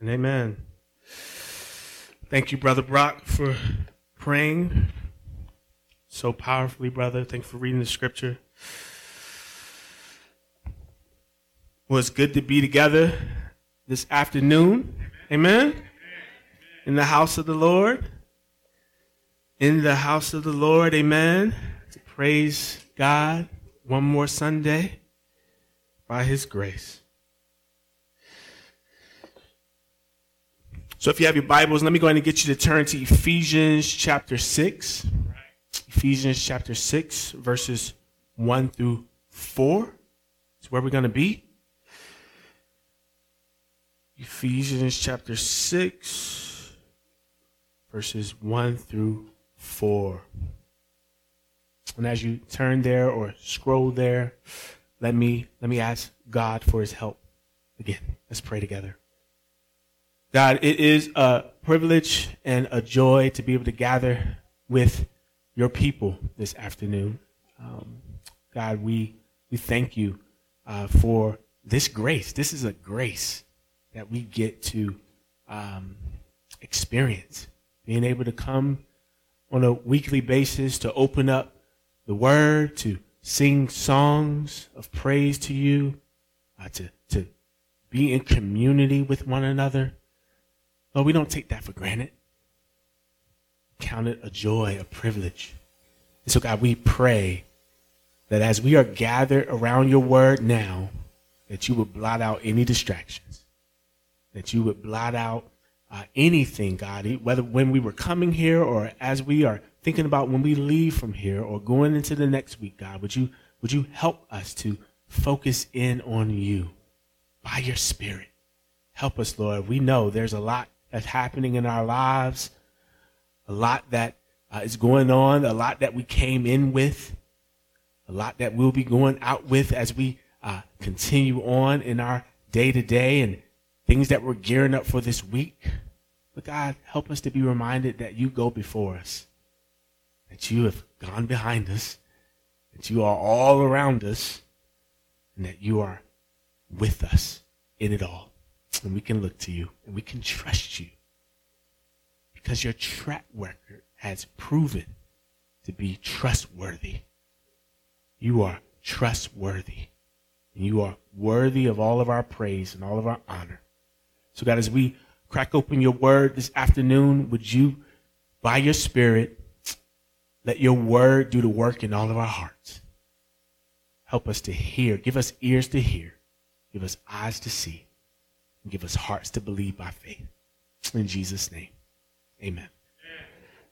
And amen. Thank you, Brother Brock, for praying so powerfully, brother. Thanks for reading the scripture. Well, it's good to be together this afternoon. Amen. In the house of the Lord. In the house of the Lord. Amen. To praise God one more Sunday by his grace. So if you have your Bibles, let me go ahead and get you to turn to Ephesians chapter 6. Ephesians chapter 6, verses 1 through 4. It's where we're going to be. Ephesians chapter 6, verses 1 through 4. And as you turn there or scroll there, let me let me ask God for his help again. Let's pray together. God, it is a privilege and a joy to be able to gather with your people this afternoon. Um, God, we we thank you uh, for this grace. This is a grace that we get to um, experience. Being able to come on a weekly basis to open up the word, to sing songs of praise to you, uh, to, to be in community with one another. Lord, we don't take that for granted. Count it a joy, a privilege. And so, God, we pray that as we are gathered around your word now, that you would blot out any distractions that you would blot out uh, anything, God, whether when we were coming here or as we are thinking about when we leave from here or going into the next week, God, would you would you help us to focus in on you by your Spirit? Help us, Lord. We know there's a lot that's happening in our lives, a lot that uh, is going on, a lot that we came in with, a lot that we'll be going out with as we uh, continue on in our day to day and things that we're gearing up for this week. But God, help us to be reminded that you go before us, that you have gone behind us, that you are all around us, and that you are with us in it all. And we can look to you and we can trust you because your track record has proven to be trustworthy. You are trustworthy. And you are worthy of all of our praise and all of our honor. So, God, as we crack open your word this afternoon, would you, by your spirit, let your word do the work in all of our hearts? Help us to hear. Give us ears to hear. Give us eyes to see. And give us hearts to believe by faith. In Jesus' name, amen.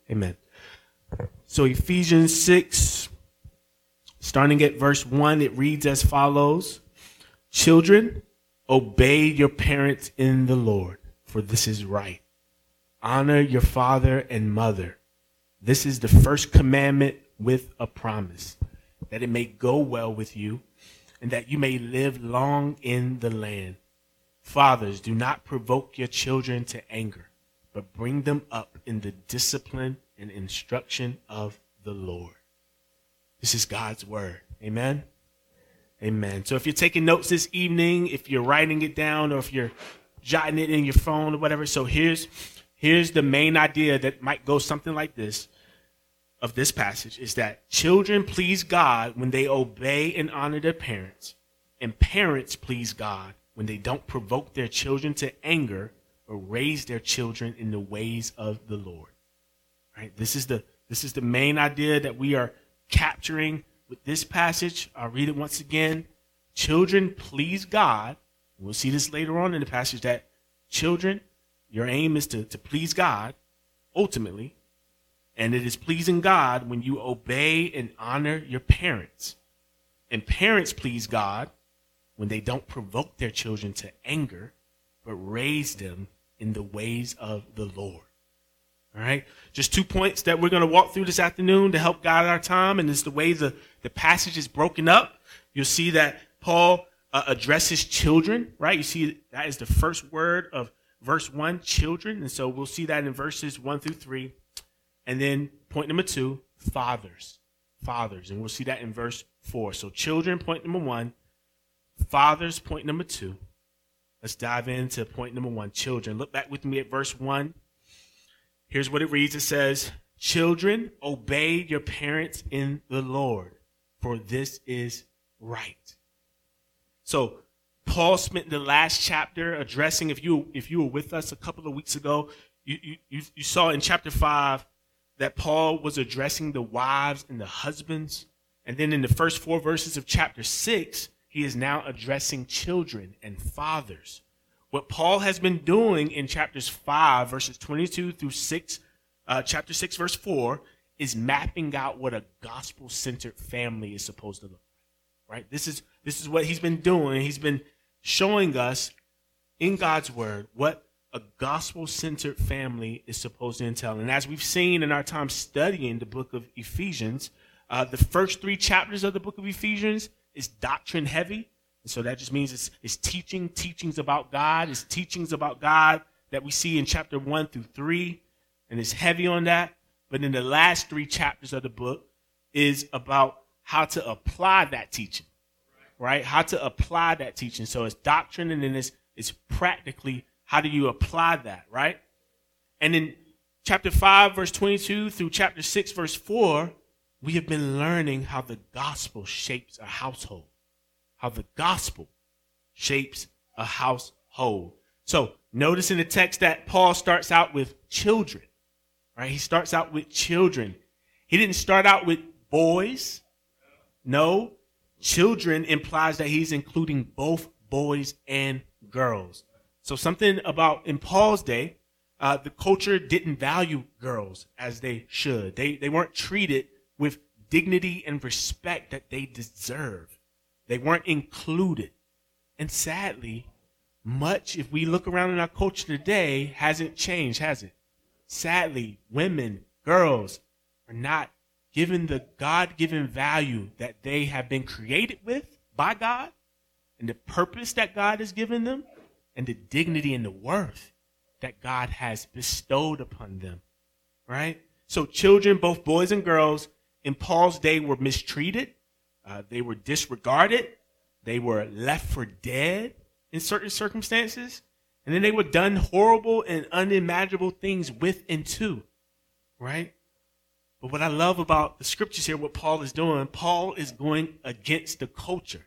Amen. So, Ephesians 6, starting at verse 1, it reads as follows Children, Obey your parents in the Lord, for this is right. Honor your father and mother. This is the first commandment with a promise, that it may go well with you and that you may live long in the land. Fathers, do not provoke your children to anger, but bring them up in the discipline and instruction of the Lord. This is God's word. Amen. Amen. So if you're taking notes this evening, if you're writing it down, or if you're jotting it in your phone or whatever, so here's here's the main idea that might go something like this of this passage is that children please God when they obey and honor their parents, and parents please God when they don't provoke their children to anger or raise their children in the ways of the Lord. Right? This is the this is the main idea that we are capturing with this passage. I'll read it once again. Children, please God. We'll see this later on in the passage that children, your aim is to, to please God ultimately. And it is pleasing God when you obey and honor your parents. And parents please God when they don't provoke their children to anger, but raise them in the ways of the Lord. All right. Just two points that we're going to walk through this afternoon to help guide our time. And it's the way the, the passage is broken up. You'll see that Paul uh, addresses children, right? You see that is the first word of verse one, children. And so we'll see that in verses one through three. And then point number two, fathers, fathers. And we'll see that in verse four. So children, point number one, fathers, point number two, Let's dive into point number one children. Look back with me at verse one. Here's what it reads it says, Children, obey your parents in the Lord, for this is right. So, Paul spent the last chapter addressing, if you, if you were with us a couple of weeks ago, you, you, you saw in chapter 5 that Paul was addressing the wives and the husbands. And then in the first four verses of chapter 6, he is now addressing children and fathers. What Paul has been doing in chapters 5, verses 22 through 6, uh, chapter 6, verse 4, is mapping out what a gospel centered family is supposed to look like. Right? This is, this is what he's been doing. He's been showing us in God's word what a gospel centered family is supposed to entail. And as we've seen in our time studying the book of Ephesians, uh, the first three chapters of the book of Ephesians is doctrine heavy. And so that just means it's, it's teaching, teachings about God. It's teachings about God that we see in chapter one through three. And it's heavy on that. But in the last three chapters of the book is about how to apply that teaching, right? How to apply that teaching. So it's doctrine and then it's, it's practically how do you apply that, right? And in chapter 5, verse 22 through chapter 6, verse 4, we have been learning how the gospel shapes a household. How the gospel shapes a household. So notice in the text that Paul starts out with children, right? He starts out with children. He didn't start out with boys. No, children implies that he's including both boys and girls. So something about in Paul's day, uh, the culture didn't value girls as they should. They they weren't treated with dignity and respect that they deserve. They weren't included. And sadly, much if we look around in our culture today hasn't changed, has it? Sadly, women, girls are not given the God-given value that they have been created with by God and the purpose that God has given them and the dignity and the worth that God has bestowed upon them. Right? So children, both boys and girls, in Paul's day were mistreated. Uh, they were disregarded. They were left for dead in certain circumstances. And then they were done horrible and unimaginable things with and to. Right? But what I love about the scriptures here, what Paul is doing, Paul is going against the culture.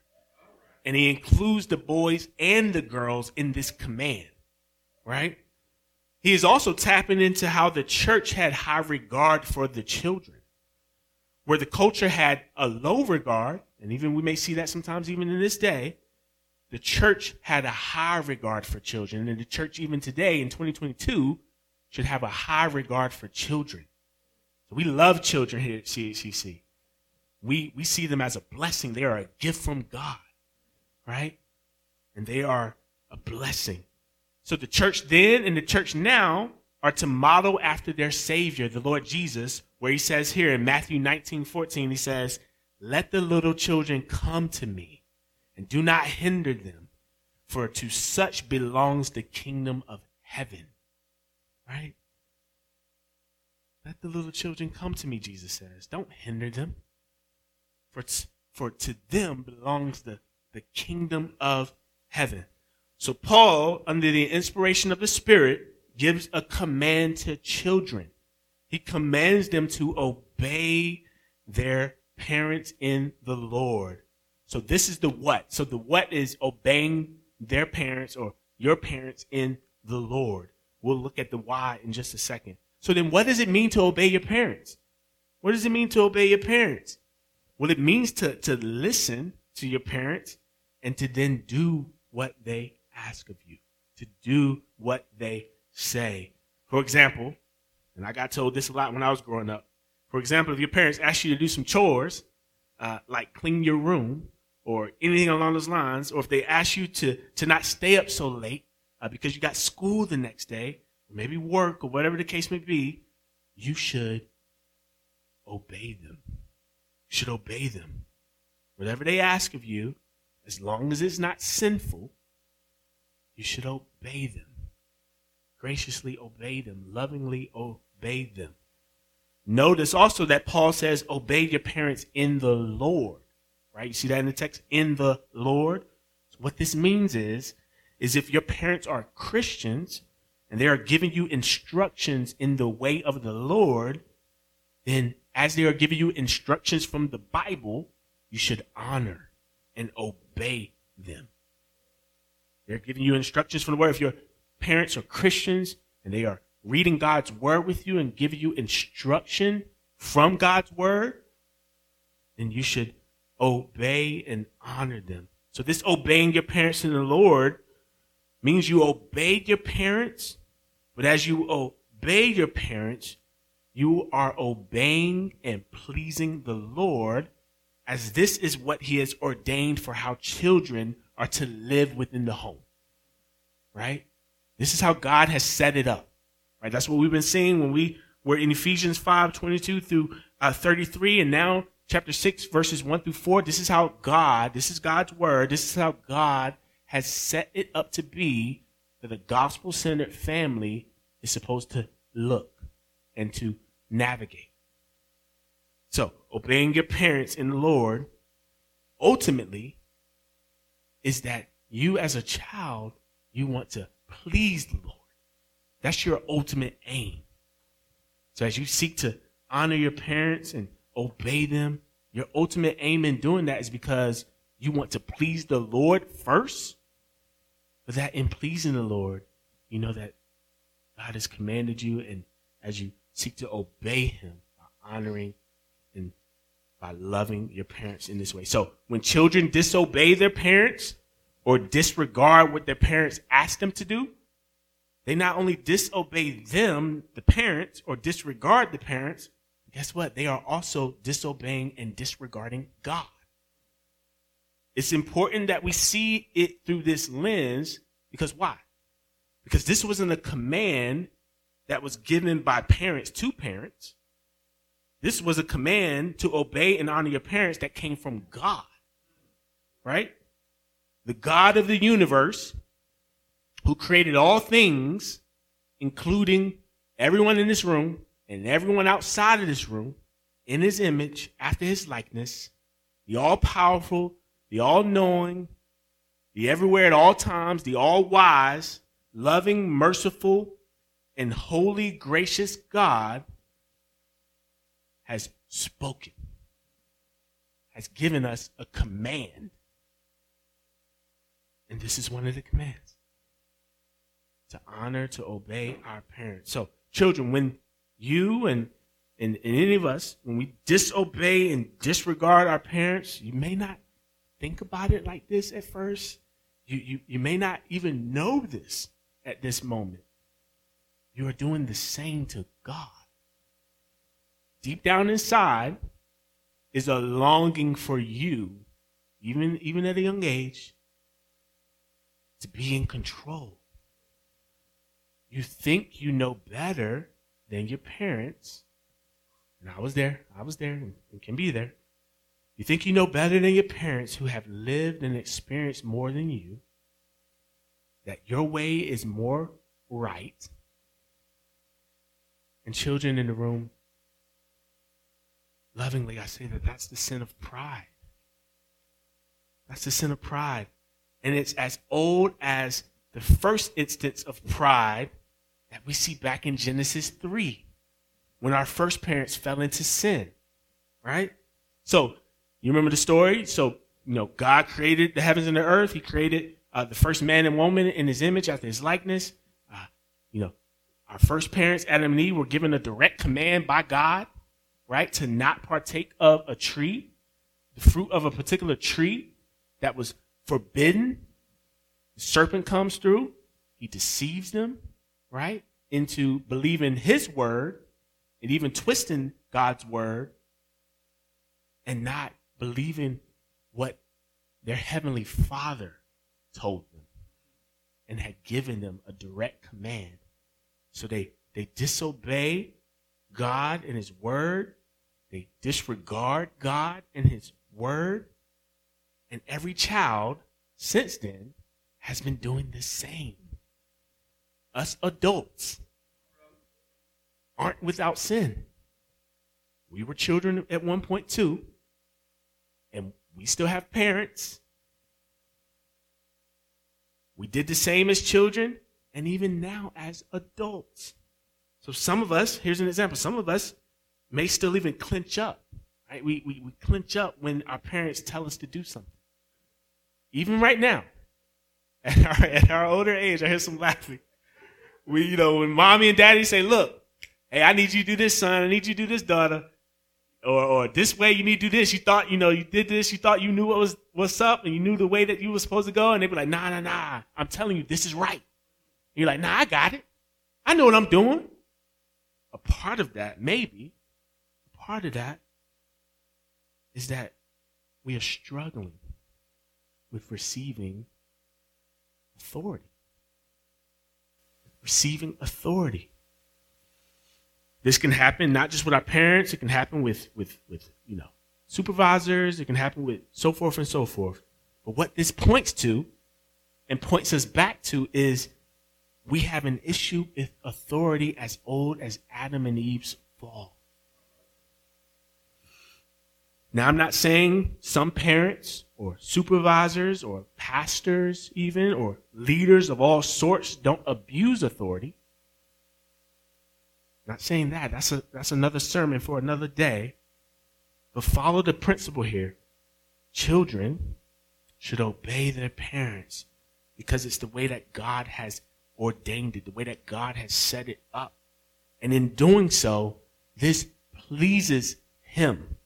And he includes the boys and the girls in this command, right? He is also tapping into how the church had high regard for the children, where the culture had a low regard, and even we may see that sometimes even in this day, the church had a high regard for children. And the church, even today in 2022, should have a high regard for children. So we love children here at CHCC. We, we see them as a blessing. They are a gift from God right? And they are a blessing. So the church then and the church now are to model after their Savior, the Lord Jesus, where he says here in Matthew 19 14, he says, Let the little children come to me, and do not hinder them, for to such belongs the kingdom of heaven. Right? Let the little children come to me, Jesus says. Don't hinder them. For, t- for to them belongs the the kingdom of heaven. So Paul, under the inspiration of the Spirit, gives a command to children. He commands them to obey their parents in the Lord. So this is the what. So the what is obeying their parents or your parents in the Lord. We'll look at the why in just a second. So then what does it mean to obey your parents? What does it mean to obey your parents? Well, it means to, to listen to your parents and to then do what they ask of you, to do what they say. For example, and I got told this a lot when I was growing up. For example, if your parents ask you to do some chores, uh, like clean your room or anything along those lines, or if they ask you to, to not stay up so late uh, because you got school the next day, maybe work or whatever the case may be, you should obey them. You should obey them. Whatever they ask of you, as long as it's not sinful, you should obey them. Graciously obey them, lovingly obey them. Notice also that Paul says, obey your parents in the Lord. Right? You see that in the text? In the Lord. So what this means is, is if your parents are Christians and they are giving you instructions in the way of the Lord, then as they are giving you instructions from the Bible, you should honor and obey them. They're giving you instructions from the word. If your parents are Christians and they are reading God's word with you and giving you instruction from God's word, then you should obey and honor them. So this obeying your parents in the Lord means you obey your parents, but as you obey your parents, you are obeying and pleasing the Lord as this is what he has ordained for how children are to live within the home. Right? This is how God has set it up. Right? That's what we've been seeing when we were in Ephesians 5, 22 through uh, 33, and now chapter 6, verses 1 through 4. This is how God, this is God's word, this is how God has set it up to be that a gospel centered family is supposed to look and to navigate. So, obeying your parents in the Lord ultimately is that you as a child, you want to please the Lord. That's your ultimate aim. So as you seek to honor your parents and obey them, your ultimate aim in doing that is because you want to please the Lord first. But that in pleasing the Lord, you know that God has commanded you, and as you seek to obey Him by honoring and by loving your parents in this way. So when children disobey their parents or disregard what their parents ask them to do, they not only disobey them, the parents, or disregard the parents, guess what? They are also disobeying and disregarding God. It's important that we see it through this lens because why? Because this wasn't a command that was given by parents to parents. This was a command to obey and honor your parents that came from God. Right? The God of the universe who created all things, including everyone in this room and everyone outside of this room, in his image, after his likeness, the all powerful, the all knowing, the everywhere at all times, the all wise, loving, merciful, and holy, gracious God has spoken, has given us a command. And this is one of the commands to honor, to obey our parents. So, children, when you and, and, and any of us, when we disobey and disregard our parents, you may not think about it like this at first. You, you, you may not even know this at this moment. You are doing the same to God. Deep down inside is a longing for you, even, even at a young age, to be in control. You think you know better than your parents. And I was there. I was there and, and can be there. You think you know better than your parents who have lived and experienced more than you. That your way is more right. And children in the room, lovingly, I say that that's the sin of pride. That's the sin of pride. And it's as old as the first instance of pride that we see back in Genesis 3 when our first parents fell into sin, right? So, you remember the story? So, you know, God created the heavens and the earth. He created uh, the first man and woman in his image after his likeness. Uh, you know, our first parents, Adam and Eve, were given a direct command by God, right, to not partake of a tree, the fruit of a particular tree that was forbidden. The serpent comes through, he deceives them, right? Into believing his word and even twisting God's word and not believing what their heavenly father told them and had given them a direct command. So they, they disobey God and his word. They disregard God and his word. And every child since then has been doing the same us adults aren't without sin. We were children at one point too, and we still have parents. We did the same as children and even now as adults. So some of us, here's an example, some of us may still even clench up. Right? We, we, we clench up when our parents tell us to do something. Even right now, at our, at our older age, I hear some laughing. We, you know, when mommy and daddy say, look, hey, I need you to do this, son. I need you to do this, daughter. Or, or this way, you need to do this. You thought, you know, you did this. You thought you knew what was, what's up and you knew the way that you were supposed to go. And they'd be like, nah, nah, nah. I'm telling you, this is right. And you're like, nah, I got it. I know what I'm doing. A part of that, maybe, a part of that is that we are struggling with receiving authority. Receiving authority. This can happen not just with our parents, it can happen with, with, with you know, supervisors, it can happen with so forth and so forth. But what this points to and points us back to is we have an issue with authority as old as Adam and Eve's fall. Now, I'm not saying some parents or supervisors or pastors, even, or leaders of all sorts don't abuse authority. Not saying that. That's, a, that's another sermon for another day. But follow the principle here. Children should obey their parents because it's the way that God has ordained it, the way that God has set it up. And in doing so, this pleases Him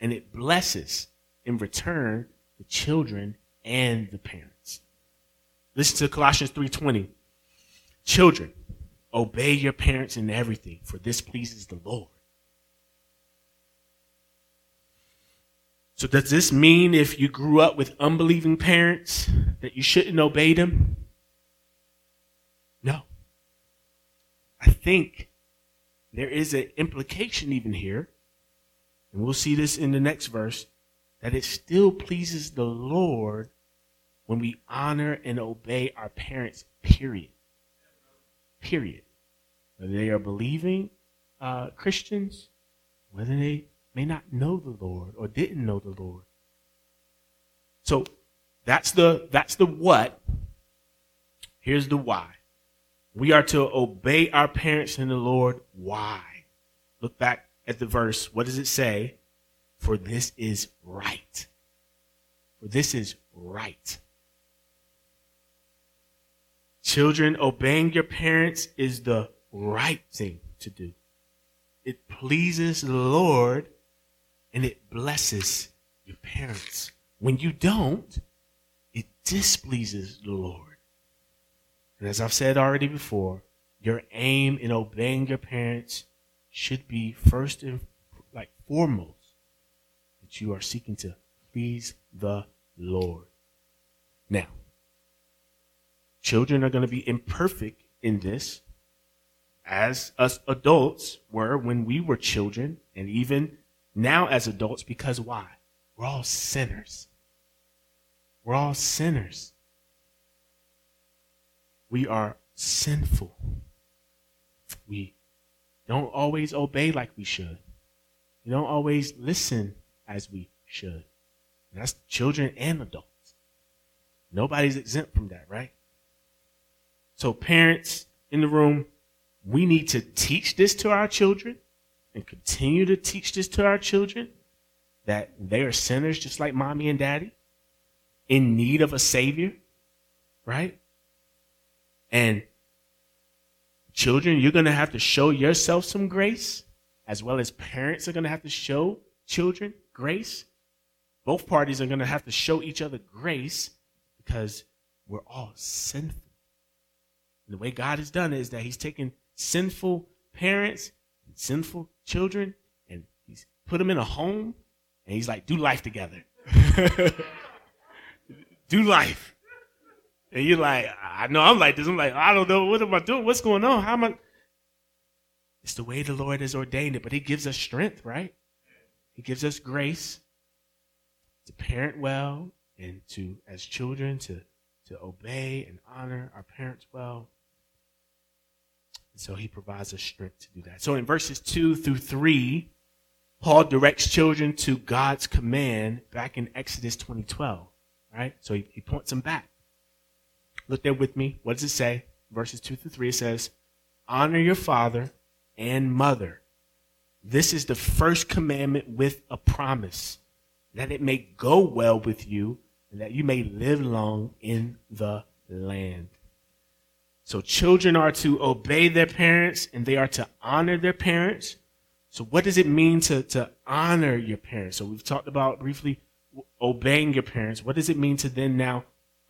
and it blesses in return the children and the parents. Listen to Colossians 3:20. Children, obey your parents in everything, for this pleases the Lord. So does this mean if you grew up with unbelieving parents that you shouldn't obey them? No. I think there is an implication even here and we'll see this in the next verse, that it still pleases the Lord when we honor and obey our parents, period. Period. Whether they are believing uh, Christians, whether they may not know the Lord or didn't know the Lord. So that's the that's the what. Here's the why. We are to obey our parents in the Lord. Why? Look back at the verse, what does it say? For this is right. For this is right. Children, obeying your parents is the right thing to do. It pleases the Lord and it blesses your parents. When you don't, it displeases the Lord. And as I've said already before, your aim in obeying your parents should be first and like foremost that you are seeking to please the Lord. Now, children are going to be imperfect in this as us adults were when we were children and even now as adults because why? We're all sinners. We're all sinners. We are sinful. We don't always obey like we should. We don't always listen as we should. And that's children and adults. Nobody's exempt from that, right? So, parents in the room, we need to teach this to our children and continue to teach this to our children that they are sinners just like mommy and daddy in need of a savior, right? And Children, you're going to have to show yourself some grace, as well as parents are going to have to show children grace. Both parties are going to have to show each other grace because we're all sinful. And the way God has done it is that He's taken sinful parents and sinful children and He's put them in a home and He's like, do life together. do life. And you're like, I know I'm like this. I'm like, I don't know. What am I doing? What's going on? How am I? It's the way the Lord has ordained it, but He gives us strength, right? He gives us grace to parent well and to, as children, to, to obey and honor our parents well. And so He provides us strength to do that. So in verses 2 through 3, Paul directs children to God's command back in Exodus 2012, right? So he, he points them back Look there with me. What does it say? Verses 2 through 3, it says, Honor your father and mother. This is the first commandment with a promise that it may go well with you and that you may live long in the land. So children are to obey their parents and they are to honor their parents. So what does it mean to, to honor your parents? So we've talked about briefly obeying your parents. What does it mean to then now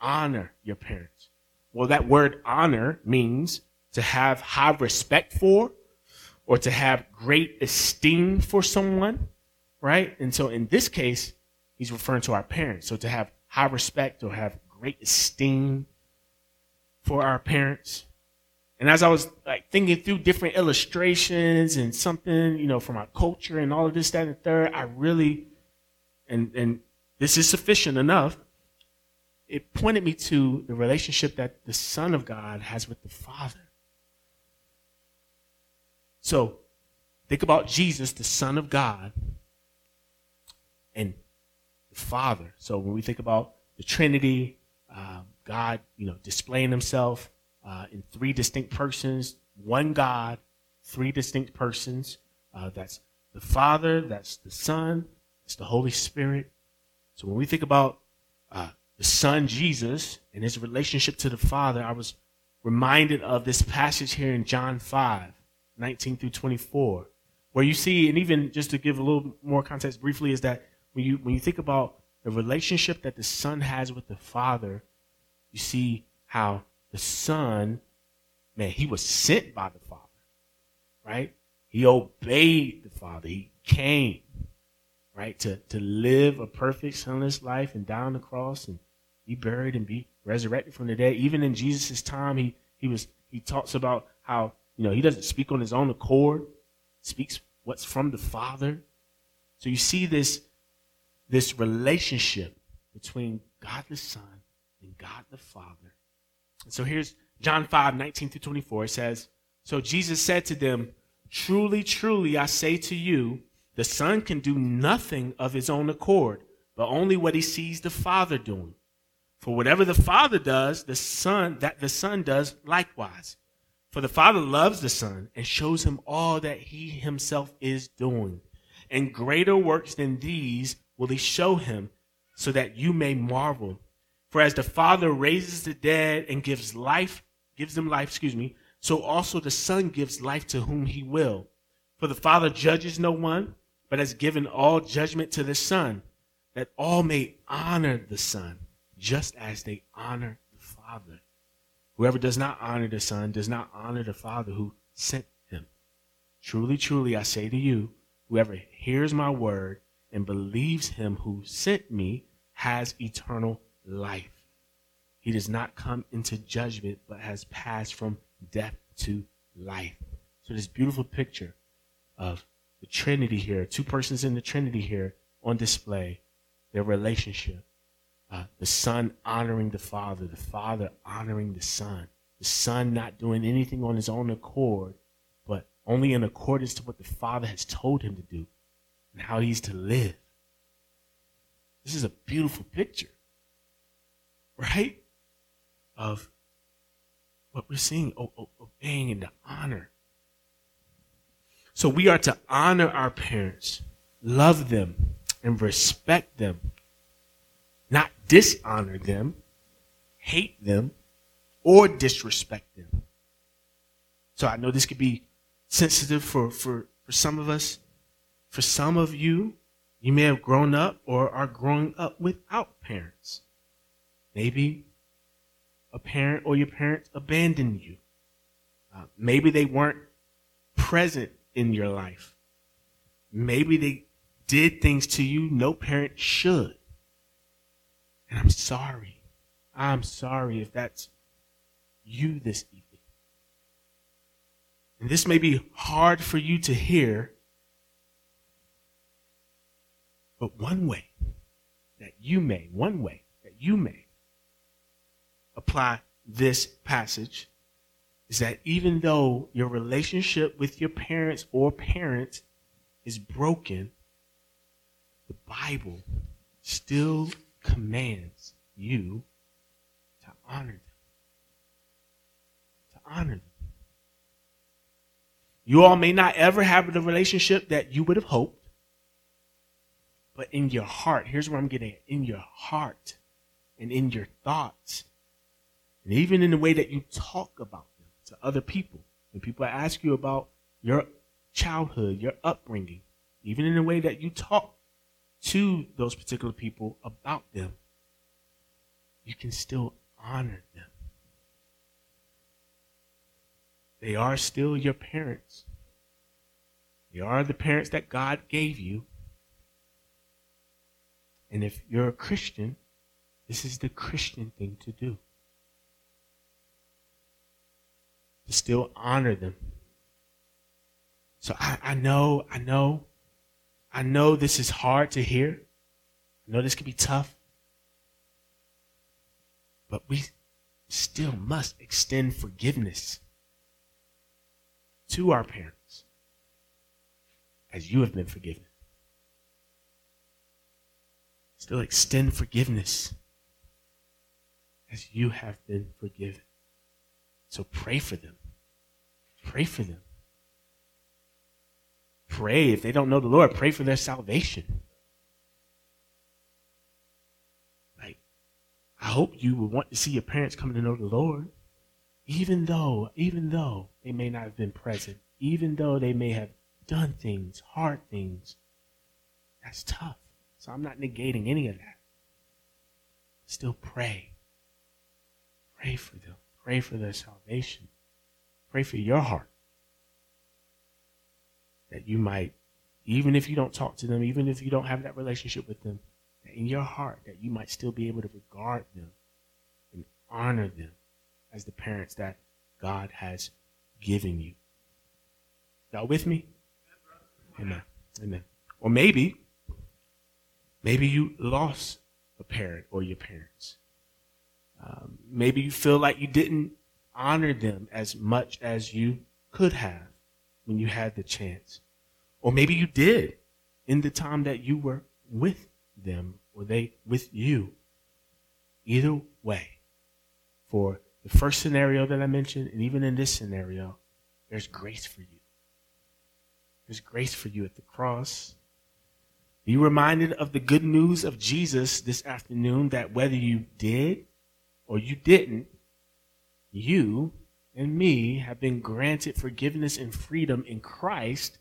honor your parents? Well, that word honor means to have high respect for or to have great esteem for someone, right? And so in this case, he's referring to our parents. So to have high respect or have great esteem for our parents. And as I was like thinking through different illustrations and something, you know, from our culture and all of this, that, and the third, I really, and and this is sufficient enough. It pointed me to the relationship that the Son of God has with the Father. So think about Jesus, the Son of God, and the Father. So when we think about the Trinity, uh, God, you know, displaying himself uh, in three distinct persons, one God, three distinct persons. Uh, that's the Father, that's the Son, it's the Holy Spirit. So when we think about uh, the Son Jesus and his relationship to the Father, I was reminded of this passage here in John 5, 19 through 24, where you see, and even just to give a little more context briefly, is that when you when you think about the relationship that the Son has with the Father, you see how the Son, man, he was sent by the Father, right? He obeyed the Father. He came, right, to, to live a perfect, sinless life and die on the cross and be buried and be resurrected from the dead. Even in Jesus' time, he, he was he talks about how, you know, he doesn't speak on his own accord, speaks what's from the Father. So you see this, this relationship between God the Son and God the Father. And so here's John 5, 19 through 24. It says, So Jesus said to them, Truly, truly, I say to you, the Son can do nothing of his own accord, but only what he sees the Father doing. For whatever the Father does, the Son, that the Son does likewise. For the Father loves the Son and shows him all that he himself is doing. And greater works than these will he show him, so that you may marvel. For as the Father raises the dead and gives life, gives them life, excuse me, so also the Son gives life to whom he will. For the Father judges no one, but has given all judgment to the Son, that all may honor the Son, just as they honor the Father. Whoever does not honor the Son does not honor the Father who sent him. Truly, truly, I say to you, whoever hears my word and believes him who sent me has eternal life. He does not come into judgment, but has passed from death to life. So, this beautiful picture of the Trinity here, two persons in the Trinity here on display, their relationship. Uh, the Son honoring the Father, the Father honoring the Son, the Son not doing anything on his own accord, but only in accordance to what the Father has told him to do and how he's to live. This is a beautiful picture right? Of what we're seeing, obeying and the honor. So we are to honor our parents, love them, and respect them, dishonor them, hate them, or disrespect them. So I know this could be sensitive for, for, for some of us. For some of you, you may have grown up or are growing up without parents. Maybe a parent or your parents abandoned you. Uh, maybe they weren't present in your life. Maybe they did things to you no parent should. And I'm sorry. I'm sorry if that's you this evening. And this may be hard for you to hear, but one way that you may, one way that you may apply this passage is that even though your relationship with your parents or parent is broken, the Bible still commands you to honor them. To honor them. You all may not ever have the relationship that you would have hoped, but in your heart, here's where I'm getting at in your heart and in your thoughts, and even in the way that you talk about them to other people. When people ask you about your childhood, your upbringing, even in the way that you talk to those particular people about them, you can still honor them. They are still your parents. They are the parents that God gave you. And if you're a Christian, this is the Christian thing to do. To still honor them. So I, I know, I know, I know this is hard to hear. I know this can be tough. But we still must extend forgiveness to our parents as you have been forgiven. Still extend forgiveness as you have been forgiven. So pray for them. Pray for them. Pray if they don't know the Lord, pray for their salvation. Like, I hope you will want to see your parents come to know the Lord. Even though, even though they may not have been present, even though they may have done things, hard things, that's tough. So I'm not negating any of that. Still pray. Pray for them. Pray for their salvation. Pray for your heart. That you might, even if you don't talk to them, even if you don't have that relationship with them, in your heart, that you might still be able to regard them and honor them as the parents that God has given you. Y'all with me? Amen. Amen. Or maybe, maybe you lost a parent or your parents. Um, maybe you feel like you didn't honor them as much as you could have when you had the chance. Or maybe you did in the time that you were with them or they with you. Either way, for the first scenario that I mentioned, and even in this scenario, there's grace for you. There's grace for you at the cross. Be reminded of the good news of Jesus this afternoon that whether you did or you didn't, you and me have been granted forgiveness and freedom in Christ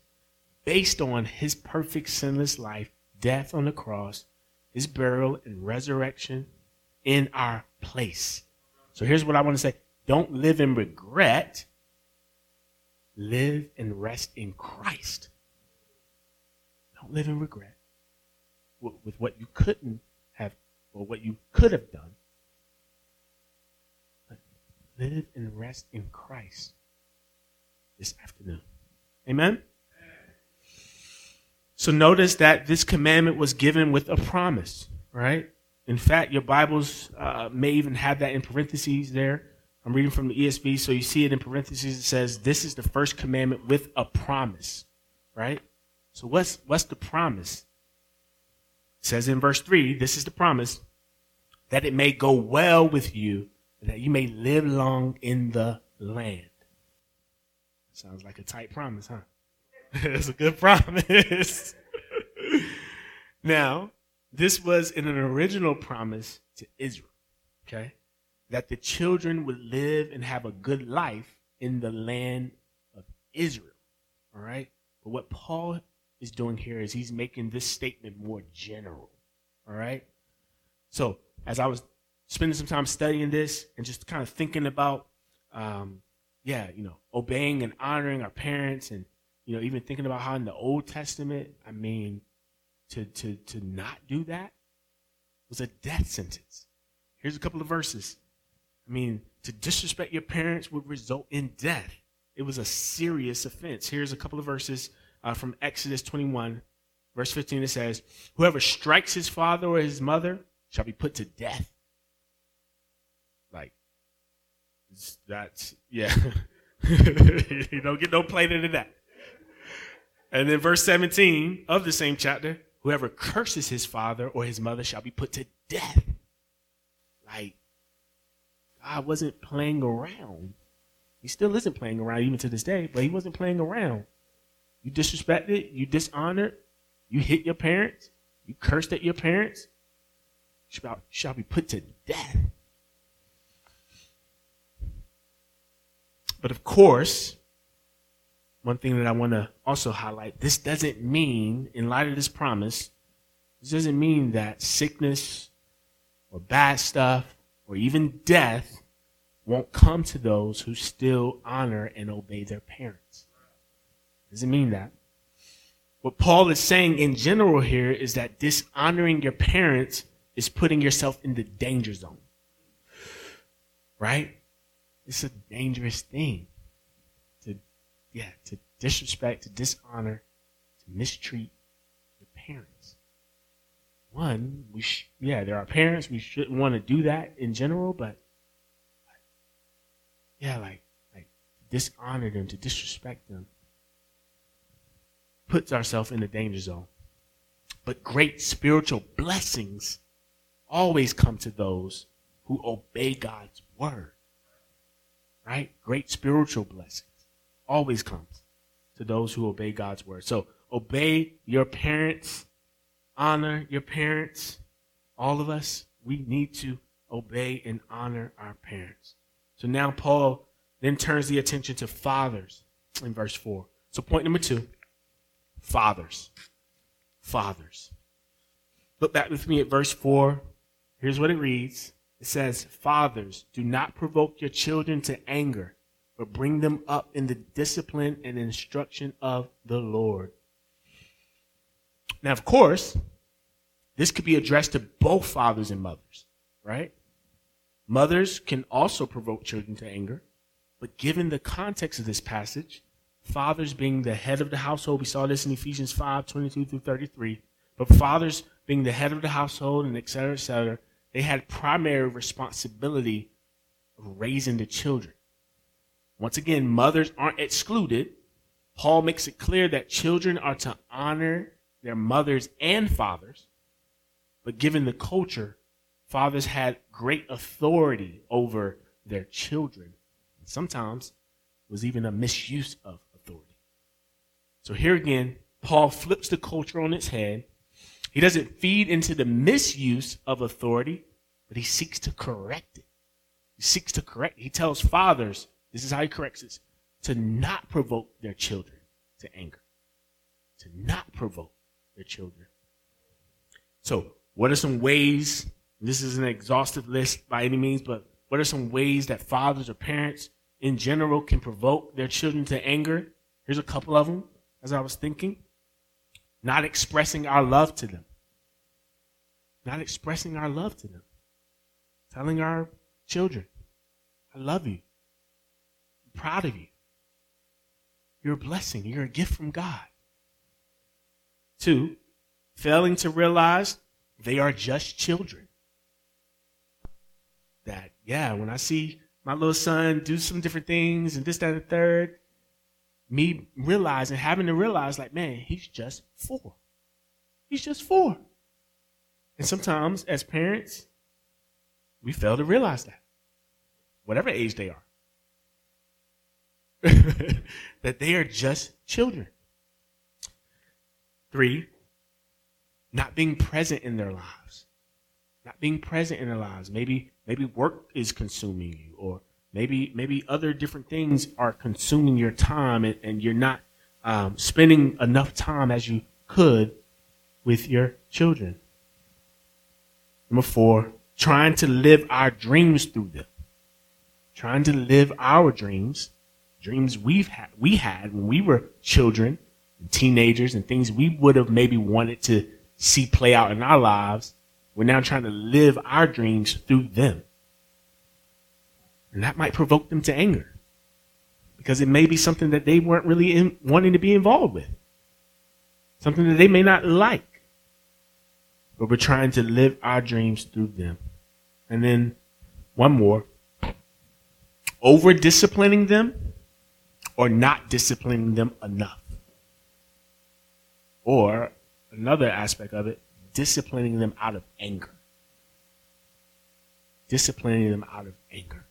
based on his perfect sinless life, death on the cross, his burial and resurrection in our place. So here's what I want to say don't live in regret, live and rest in Christ. Don't live in regret with what you couldn't have or what you could have done. Live and rest in Christ this afternoon. Amen? So notice that this commandment was given with a promise, right? In fact, your Bibles uh, may even have that in parentheses there. I'm reading from the ESV, so you see it in parentheses. It says, "This is the first commandment with a promise." Right? So what's what's the promise? It says in verse three, "This is the promise that it may go well with you, that you may live long in the land." Sounds like a tight promise, huh? it's a good promise. now, this was in an original promise to Israel, okay? That the children would live and have a good life in the land of Israel, all right? But what Paul is doing here is he's making this statement more general, all right? So, as I was spending some time studying this and just kind of thinking about, um, yeah, you know, obeying and honoring our parents and, you know, even thinking about how in the Old Testament, I mean, to, to, to not do that was a death sentence. Here's a couple of verses. I mean, to disrespect your parents would result in death. It was a serious offense. Here's a couple of verses uh, from Exodus 21, verse 15. It says, Whoever strikes his father or his mother shall be put to death. Like, that's, yeah. you don't get no plainer than that. And then verse 17 of the same chapter Whoever curses his father or his mother shall be put to death. Like, God wasn't playing around He still isn't playing around even to this day, but he wasn't playing around. You disrespected, you dishonored, you hit your parents, you cursed at your parents, shall, shall be put to death. But of course, one thing that I want to also highlight this doesn't mean, in light of this promise, this doesn't mean that sickness or bad stuff or even death won't come to those who still honor and obey their parents. Doesn't mean that. What Paul is saying in general here is that dishonoring your parents is putting yourself in the danger zone. Right? It's a dangerous thing to, yeah, to disrespect, to dishonor, to mistreat your parents. One, we sh- yeah, there are parents we shouldn't want to do that in general, but yeah, like like dishonor them, to disrespect them, puts ourselves in the danger zone. But great spiritual blessings always come to those who obey God's word. Right? Great spiritual blessings always comes to those who obey God's word. So obey your parents, honor your parents. All of us, we need to obey and honor our parents. So now Paul then turns the attention to fathers in verse 4. So point number two, fathers. Fathers. Look back with me at verse 4. Here's what it reads. It says, Fathers, do not provoke your children to anger, but bring them up in the discipline and instruction of the Lord. Now, of course, this could be addressed to both fathers and mothers, right? Mothers can also provoke children to anger, but given the context of this passage, fathers being the head of the household, we saw this in Ephesians 5 22 through 33, but fathers being the head of the household and et cetera, et cetera, they had primary responsibility of raising the children. Once again, mothers aren't excluded. Paul makes it clear that children are to honor their mothers and fathers, but given the culture, fathers had great authority over their children. And Sometimes was even a misuse of authority. So here again, Paul flips the culture on its head. He doesn't feed into the misuse of authority, but he seeks to correct it. He seeks to correct. It. He tells fathers, this is how he corrects this, to not provoke their children to anger. To not provoke their children. So, what are some ways this is an exhaustive list by any means, but what are some ways that fathers or parents in general can provoke their children to anger? Here's a couple of them as I was thinking. Not expressing our love to them. Not expressing our love to them. Telling our children, I love you. I'm proud of you. You're a blessing. You're a gift from God. Two, failing to realize they are just children that, yeah, when I see my little son do some different things and this, that, and the third, me realizing, having to realize, like, man, he's just four. He's just four. And sometimes, as parents, we fail to realize that, whatever age they are, that they are just children. Three, not being present in their lives. Not being present in their lives. Maybe Maybe work is consuming you, or maybe maybe other different things are consuming your time, and, and you're not um, spending enough time as you could with your children. Number four, trying to live our dreams through them. Trying to live our dreams, dreams we've had we had when we were children and teenagers and things we would have maybe wanted to see play out in our lives we're now trying to live our dreams through them. And that might provoke them to anger because it may be something that they weren't really in, wanting to be involved with, something that they may not like. But we're trying to live our dreams through them. And then one more over disciplining them or not disciplining them enough. Or another aspect of it, disciplining them out of anger. Disciplining them out of anger.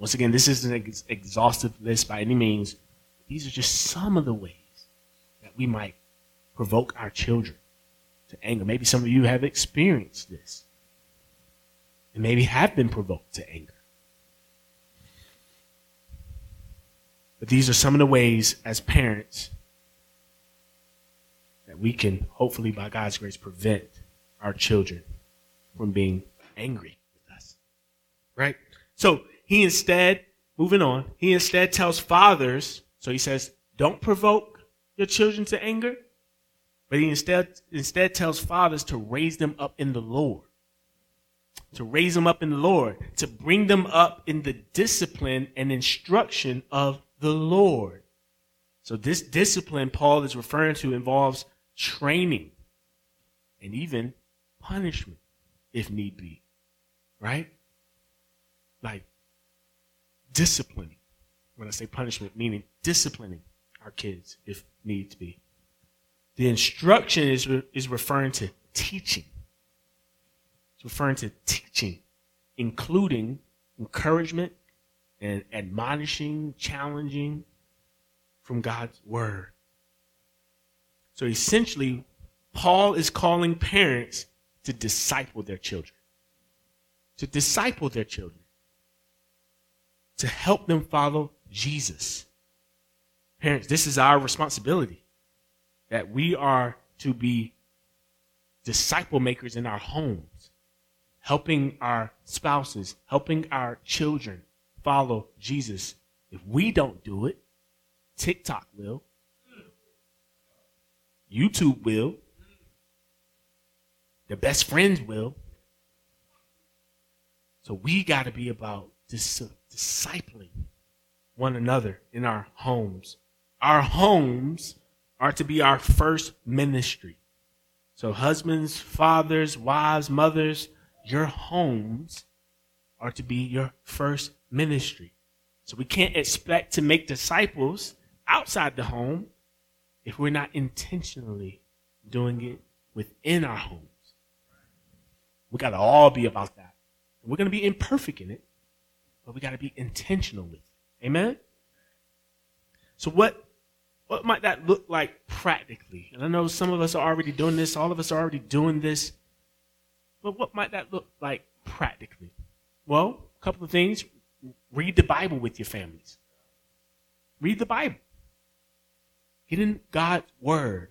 Once again, this isn't an ex- exhaustive list by any means. These are just some of the ways that we might provoke our children to anger. Maybe some of you have experienced this and maybe have been provoked to anger. But these are some of the ways as parents that we can hopefully by God's grace prevent our children from being angry with us. Right? So he instead, moving on, he instead tells fathers, so he says, don't provoke your children to anger, but he instead instead tells fathers to raise them up in the Lord. To raise them up in the Lord, to bring them up in the discipline and instruction of the Lord. So this discipline Paul is referring to involves training and even punishment if need be. Right? Like disciplining. When I say punishment, meaning disciplining our kids if need to be. The instruction is, is referring to teaching. It's referring to teaching, including encouragement and admonishing, challenging from God's word. So essentially, Paul is calling parents to disciple their children. To disciple their children. To help them follow Jesus. Parents, this is our responsibility. That we are to be disciple makers in our homes, helping our spouses, helping our children follow Jesus. If we don't do it, TikTok will, YouTube will, their best friends will. So we got to be about dis- discipling one another in our homes. Our homes are to be our first ministry. So, husbands, fathers, wives, mothers, your homes are to be your first ministry. So, we can't expect to make disciples outside the home if we're not intentionally doing it within our homes. We got to all be about that. We're going to be imperfect in it, but we got to be intentional with it. Amen? So, what what might that look like practically? And I know some of us are already doing this, all of us are already doing this. But what might that look like practically? Well, a couple of things. Read the Bible with your families. Read the Bible. Get in God's Word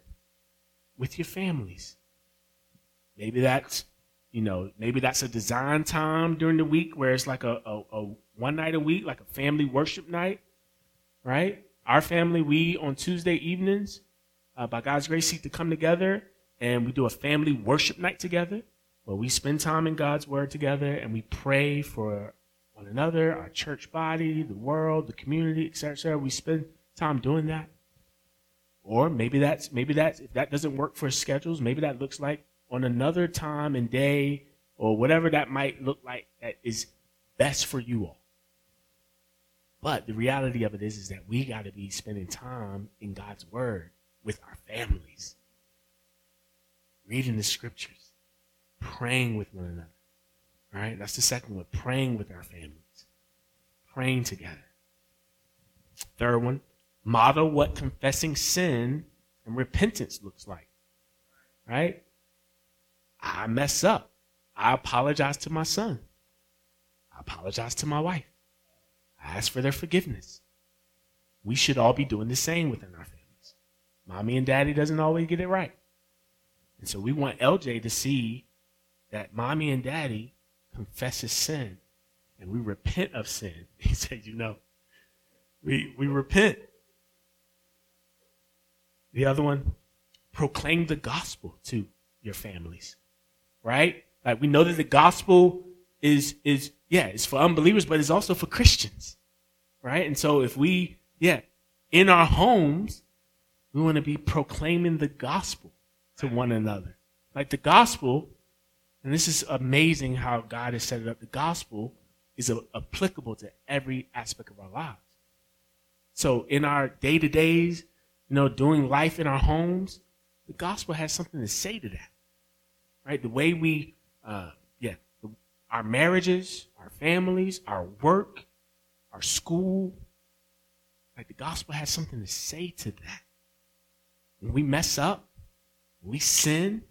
with your families. Maybe that's, you know, maybe that's a design time during the week where it's like a, a, a one night a week, like a family worship night, right? Our family, we on Tuesday evenings, uh, by God's grace, seek to come together and we do a family worship night together where we spend time in God's Word together and we pray for one another, our church body, the world, the community, etc. etc. We spend time doing that. Or maybe that's maybe that's if that doesn't work for schedules, maybe that looks like on another time and day or whatever that might look like that is best for you all. But the reality of it is, is that we got to be spending time in God's Word with our families, reading the Scriptures, praying with one another. All right, that's the second one. Praying with our families, praying together. Third one, model what confessing sin and repentance looks like. Right? I mess up. I apologize to my son. I apologize to my wife ask for their forgiveness. We should all be doing the same within our families. Mommy and daddy doesn't always get it right. And so we want LJ to see that mommy and daddy confess his sin and we repent of sin. He said, you know, we, we repent. The other one, proclaim the gospel to your families, right? Like we know that the gospel is, is yeah, it's for unbelievers, but it's also for Christians, right? And so if we, yeah, in our homes, we want to be proclaiming the gospel to one another. Like the gospel, and this is amazing how God has set it up. The gospel is a, applicable to every aspect of our lives. So in our day to days, you know, doing life in our homes, the gospel has something to say to that, right? The way we, uh, yeah, our marriages, our families, our work, our school. Like the gospel has something to say to that. When we mess up, we sin,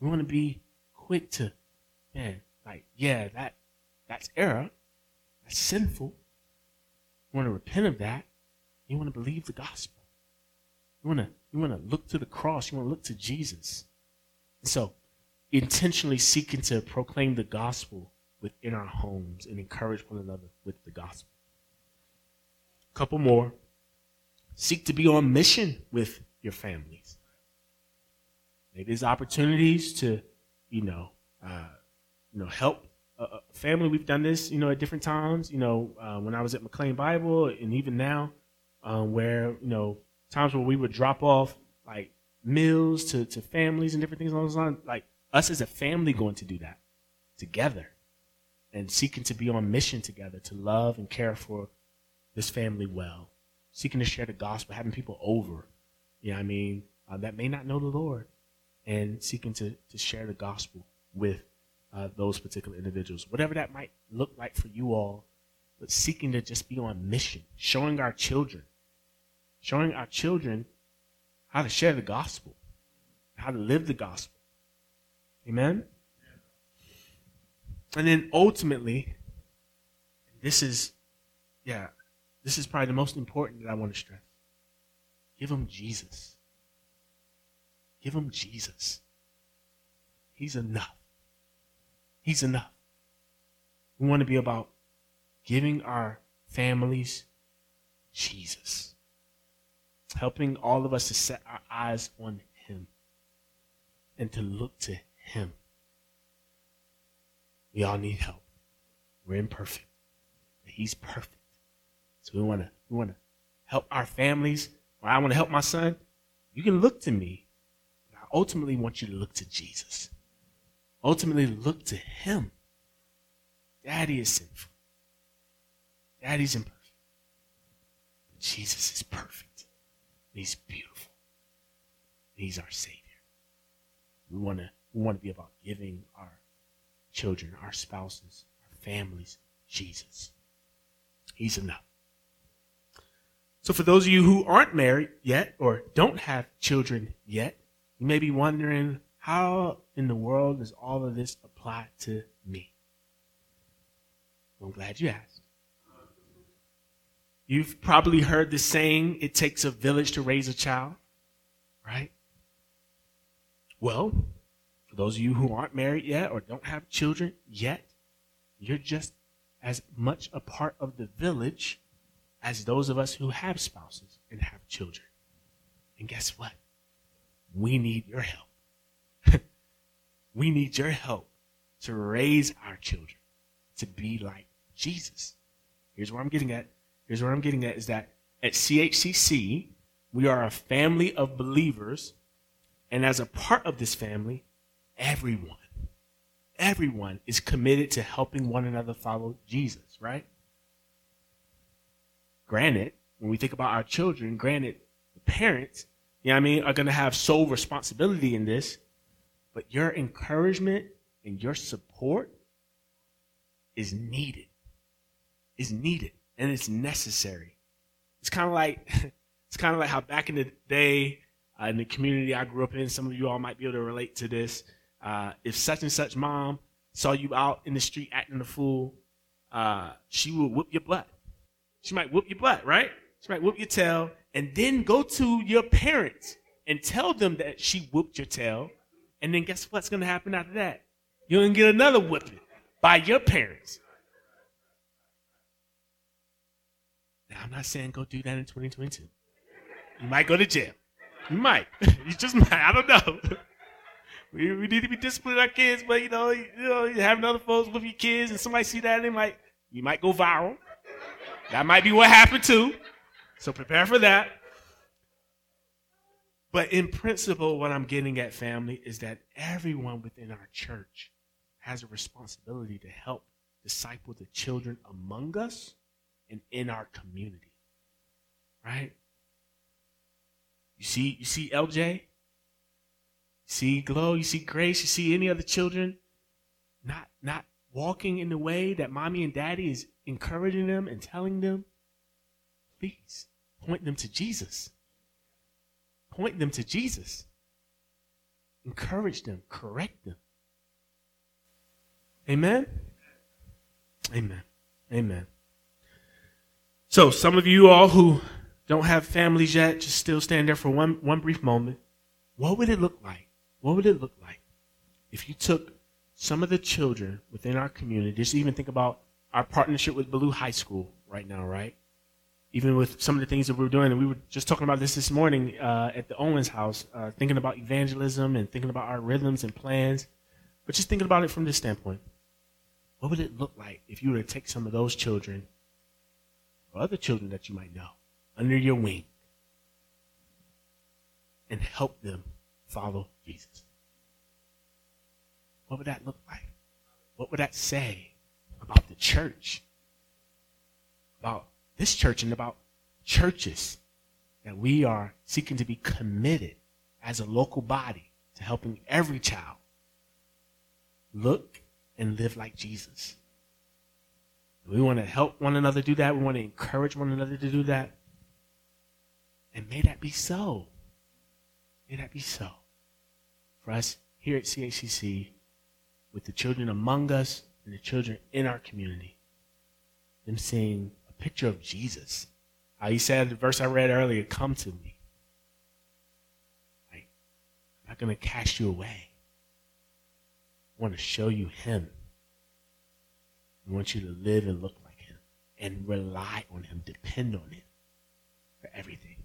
we want to be quick to, man, like, yeah, that that's error. That's sinful. You want to repent of that. You want to believe the gospel. You want to you want to look to the cross. You want to look to Jesus. And so, intentionally seeking to proclaim the gospel within our homes and encourage one another with the gospel. A couple more. Seek to be on mission with your families. There's opportunities to, you know, uh, you know, help a, a family. We've done this, you know, at different times. You know, uh, when I was at McLean Bible, and even now, um, where you know, times where we would drop off like meals to to families and different things along those lines. Like us as a family going to do that together and seeking to be on mission together to love and care for this family well, seeking to share the gospel, having people over, you know I mean, uh, that may not know the Lord, and seeking to, to share the gospel with uh, those particular individuals, whatever that might look like for you all, but seeking to just be on mission, showing our children, showing our children how to share the gospel, how to live the gospel. Amen? And then ultimately, this is, yeah, this is probably the most important that I want to stress. Give them Jesus. Give them Jesus. He's enough. He's enough. We want to be about giving our families Jesus. Helping all of us to set our eyes on Him and to look to Him. We all need help. We're imperfect. He's perfect. So we want to we want to help our families. Or I want to help my son. You can look to me. But I ultimately want you to look to Jesus. Ultimately look to him. Daddy is sinful. Daddy's imperfect. But Jesus is perfect. He's beautiful. He's our Savior. We want to we want to be about giving our children, our spouses, our families, Jesus. He's enough. So, for those of you who aren't married yet or don't have children yet, you may be wondering how in the world does all of this apply to me? I'm glad you asked. You've probably heard the saying, it takes a village to raise a child, right? Well, those of you who aren't married yet or don't have children yet, you're just as much a part of the village as those of us who have spouses and have children. And guess what? We need your help. we need your help to raise our children to be like Jesus. Here's where I'm getting at. Here's where I'm getting at is that at CHCC, we are a family of believers. And as a part of this family, everyone, everyone is committed to helping one another follow Jesus, right? Granted, when we think about our children, granted, the parents, you know what I mean, are going to have sole responsibility in this, but your encouragement and your support is needed. Is needed and it's necessary. It's kind of like it's kind of like how back in the day uh, in the community I grew up in, some of you all might be able to relate to this uh, if such and such mom saw you out in the street acting a fool, uh, she would whoop your butt. She might whoop your butt, right? She might whoop your tail, and then go to your parents and tell them that she whooped your tail. And then guess what's going to happen after that? You're going to get another whooping by your parents. Now, I'm not saying go do that in 2022. You might go to jail. You might. you just might. I don't know. We, we need to be disciplining our kids, but you know, you, know, having other folks with your kids, and somebody see that, they might you might go viral. That might be what happened too. So prepare for that. But in principle, what I'm getting at, family, is that everyone within our church has a responsibility to help disciple the children among us and in our community. Right? You see, you see LJ? See Glow, you see Grace, you see any other children, not not walking in the way that mommy and daddy is encouraging them and telling them, please point them to Jesus. Point them to Jesus. Encourage them, correct them. Amen? Amen. Amen. So, some of you all who don't have families yet, just still stand there for one, one brief moment. What would it look like? What would it look like if you took some of the children within our community, just even think about our partnership with Ballou High School right now, right? Even with some of the things that we are doing, and we were just talking about this this morning uh, at the Owens house, uh, thinking about evangelism and thinking about our rhythms and plans, but just thinking about it from this standpoint. What would it look like if you were to take some of those children or other children that you might know under your wing and help them follow Jesus? What would that look like? What would that say about the church? About this church and about churches that we are seeking to be committed as a local body to helping every child look and live like Jesus. We want to help one another do that. We want to encourage one another to do that. And may that be so. May that be so. For us here at CHCC, with the children among us and the children in our community, them seeing a picture of Jesus. How he said the verse I read earlier, come to me. I'm not going to cast you away. I want to show you him. I want you to live and look like him and rely on him, depend on him for everything.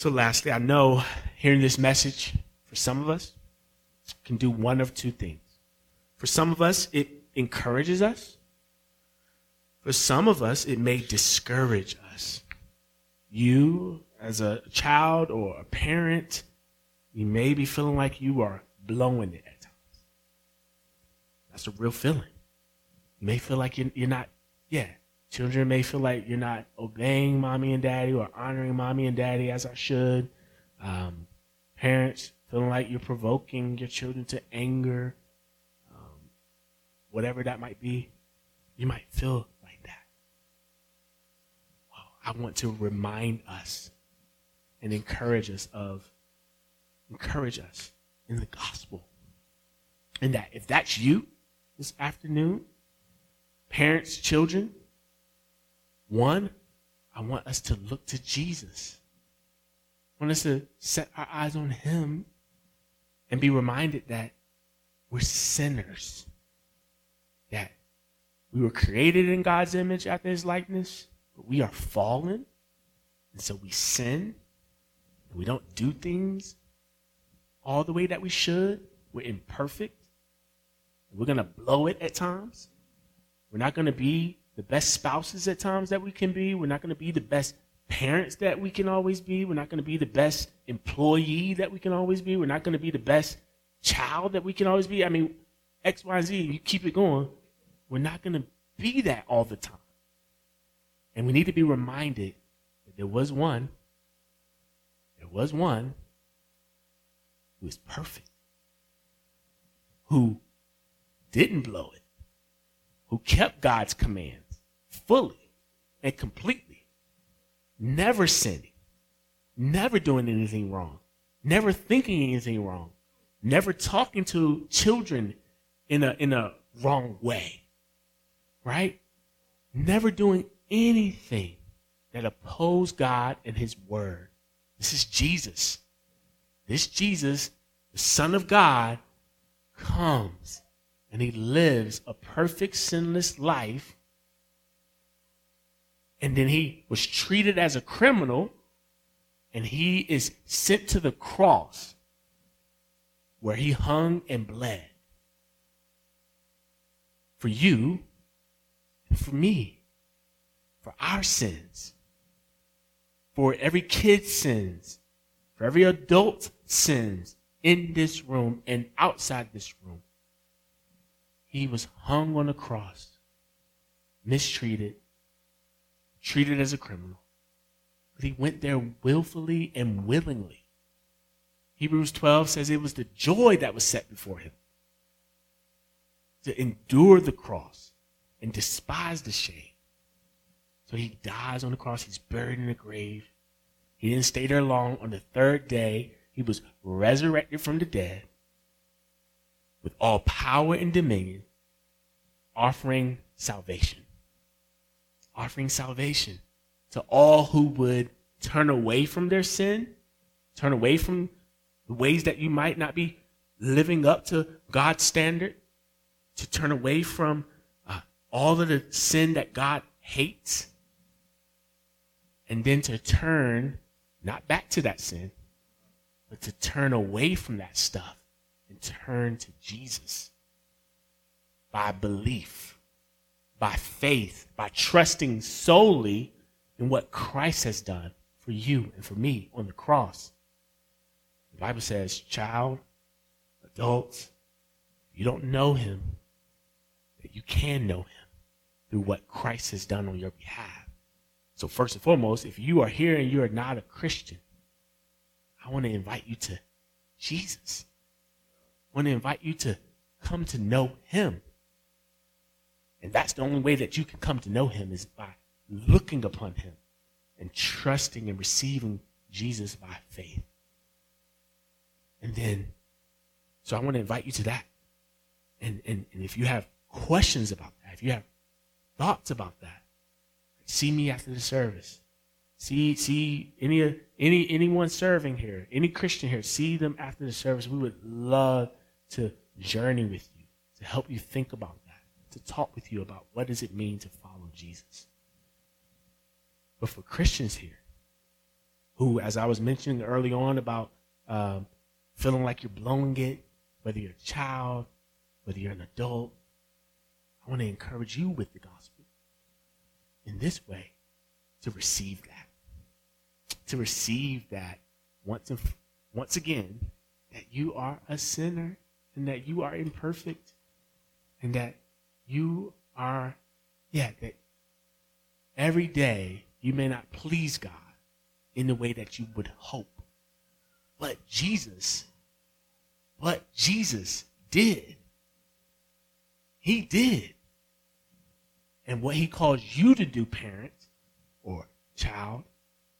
So, lastly, I know hearing this message for some of us can do one of two things. For some of us, it encourages us. For some of us, it may discourage us. You, as a child or a parent, you may be feeling like you are blowing it at times. That's a real feeling. You may feel like you're, you're not, yeah, children may feel like you're not obeying mommy and daddy or honoring mommy and daddy as I should. Um, parents feeling like you're provoking your children to anger, um, whatever that might be. You might feel like that. Well, I want to remind us and encourage us of encourage us in the gospel. And that if that's you this afternoon, parents, children, one, I want us to look to Jesus. I want us to set our eyes on Him and be reminded that we're sinners. That we were created in God's image after His likeness, but we are fallen. And so we sin. We don't do things all the way that we should. We're imperfect. We're going to blow it at times. We're not going to be the best spouses at times that we can be. We're not going to be the best parents that we can always be. We're not going to be the best employee that we can always be. We're not going to be the best child that we can always be. I mean, X, Y, Z, you keep it going. We're not going to be that all the time. And we need to be reminded that there was one, there was one who is perfect, who didn't blow it, who kept God's commands fully and completely, never sinning, never doing anything wrong, never thinking anything wrong, never talking to children in a, in a wrong way, right? Never doing anything that opposed God and His Word. This is Jesus. This Jesus, the Son of God, comes and he lives a perfect, sinless life. And then he was treated as a criminal and he is sent to the cross where he hung and bled for you and for me, for our sins, for every kid's sins, for every adult's sins in this room and outside this room. He was hung on a cross, mistreated, treated as a criminal. But he went there willfully and willingly. Hebrews 12 says it was the joy that was set before him to endure the cross and despise the shame. So he dies on the cross. He's buried in the grave. He didn't stay there long. On the third day, he was resurrected from the dead with all power and dominion, offering salvation. Offering salvation to all who would turn away from their sin, turn away from the ways that you might not be living up to God's standard, to turn away from uh, all of the sin that God hates, and then to turn not back to that sin, but to turn away from that stuff and turn to Jesus by belief, by faith, by trusting solely in what Christ has done for you and for me on the cross. The Bible says, child, adults, you don't know him, that you can know him through what Christ has done on your behalf. So, first and foremost, if you are here and you are not a Christian, I want to invite you to Jesus. I want to invite you to come to know him. And that's the only way that you can come to know him is by looking upon him and trusting and receiving Jesus by faith. And then, so I want to invite you to that. And, and, and if you have questions about that, if you have thoughts about that, see me after the service. See, see any any anyone serving here, any Christian here, see them after the service. We would love to journey with you, to help you think about that, to talk with you about what does it mean to follow Jesus. But for Christians here, who, as I was mentioning early on about um, feeling like you're blowing it, whether you're a child, whether you're an adult, I want to encourage you with the gospel in this way to receive that to receive that once and once again that you are a sinner and that you are imperfect and that you are yeah that every day you may not please God in the way that you would hope but Jesus what Jesus did he did and what he calls you to do parent or child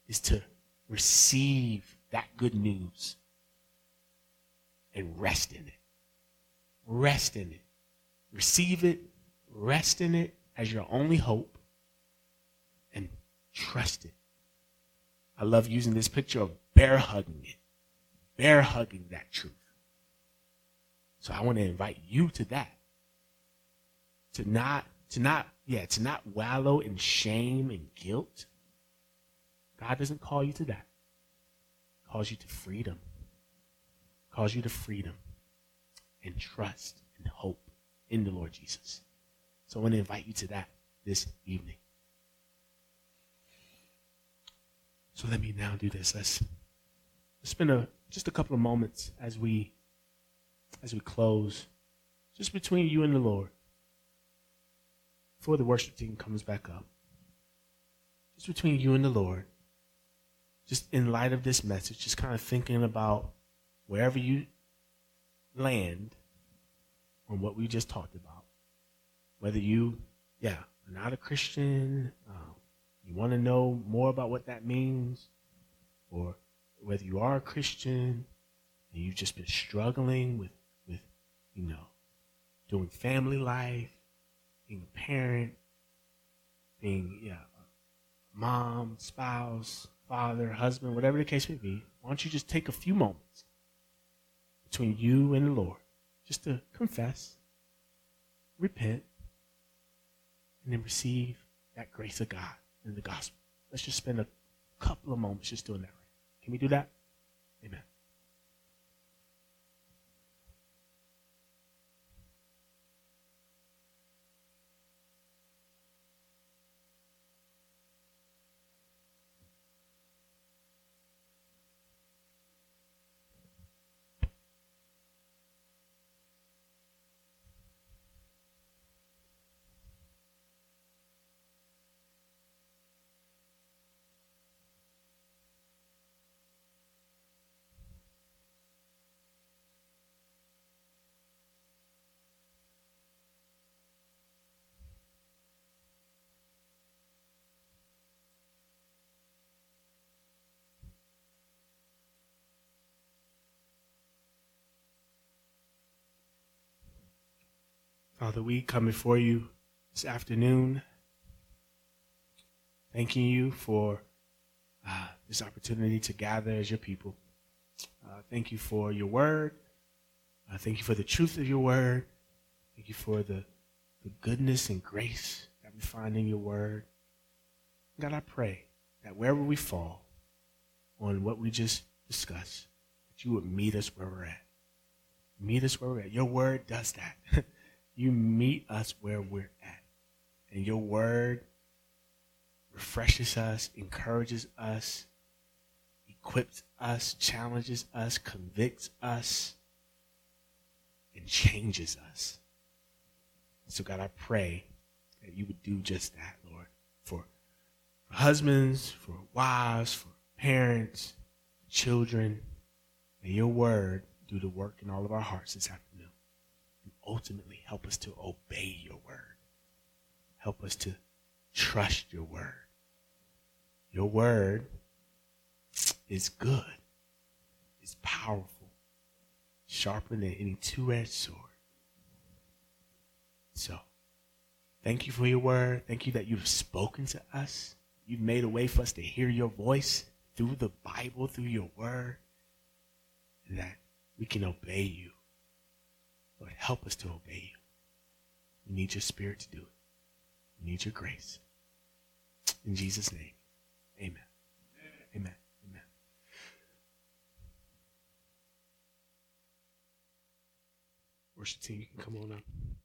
is to receive that good news and rest in it. Rest in it. Receive it, rest in it as your only hope, and trust it. I love using this picture of bear hugging it, bear hugging that truth. So I want to invite you to that. To not, to not, yeah, to not wallow in shame and guilt, God doesn't call you to that. He calls you to freedom. He calls you to freedom and trust and hope in the Lord Jesus. So I want to invite you to that this evening. So let me now do this. Let's, spend a, just a couple of moments as we as we close, just between you and the Lord, before the worship team comes back up. Just between you and the Lord just in light of this message, just kind of thinking about wherever you land on what we just talked about. Whether you, yeah, are not a Christian, um, you want to know more about what that means, or whether you are a Christian and you've just been struggling with, with, you know, doing family life, being a parent, being, yeah, mom, spouse, father, husband, whatever the case may be, why don't you just take a few moments between you and the Lord just to confess, repent, and then receive that grace of God in the gospel. Let's just spend a couple of moments just doing that. Can we do that? Amen. Father, we come before you this afternoon, thanking you for uh, this opportunity to gather as your people. Uh, thank you for your word. Uh, thank you for the truth of your word. Thank you for the, the goodness and grace that we find in your word. God, I pray that wherever we fall on what we just discussed, that you would meet us where we're at. Meet us where we're at. Your word does that. you meet us where we're at. And your word refreshes us, encourages us, equips us, challenges us, convicts us, and changes us. So, God, I pray that you would do just that, Lord, for, for husbands, for wives, for parents, children. May your word do the work in all of our hearts this afternoon. Ultimately, help us to obey your word. Help us to trust your word. Your word is good, it's powerful, sharper than any two edged sword. So, thank you for your word. Thank you that you've spoken to us. You've made a way for us to hear your voice through the Bible, through your word, that we can obey you. Lord, help us to obey you. We need your spirit to do it. We need your grace. In Jesus' name, amen. Amen. Amen. Worship team, you can come on up.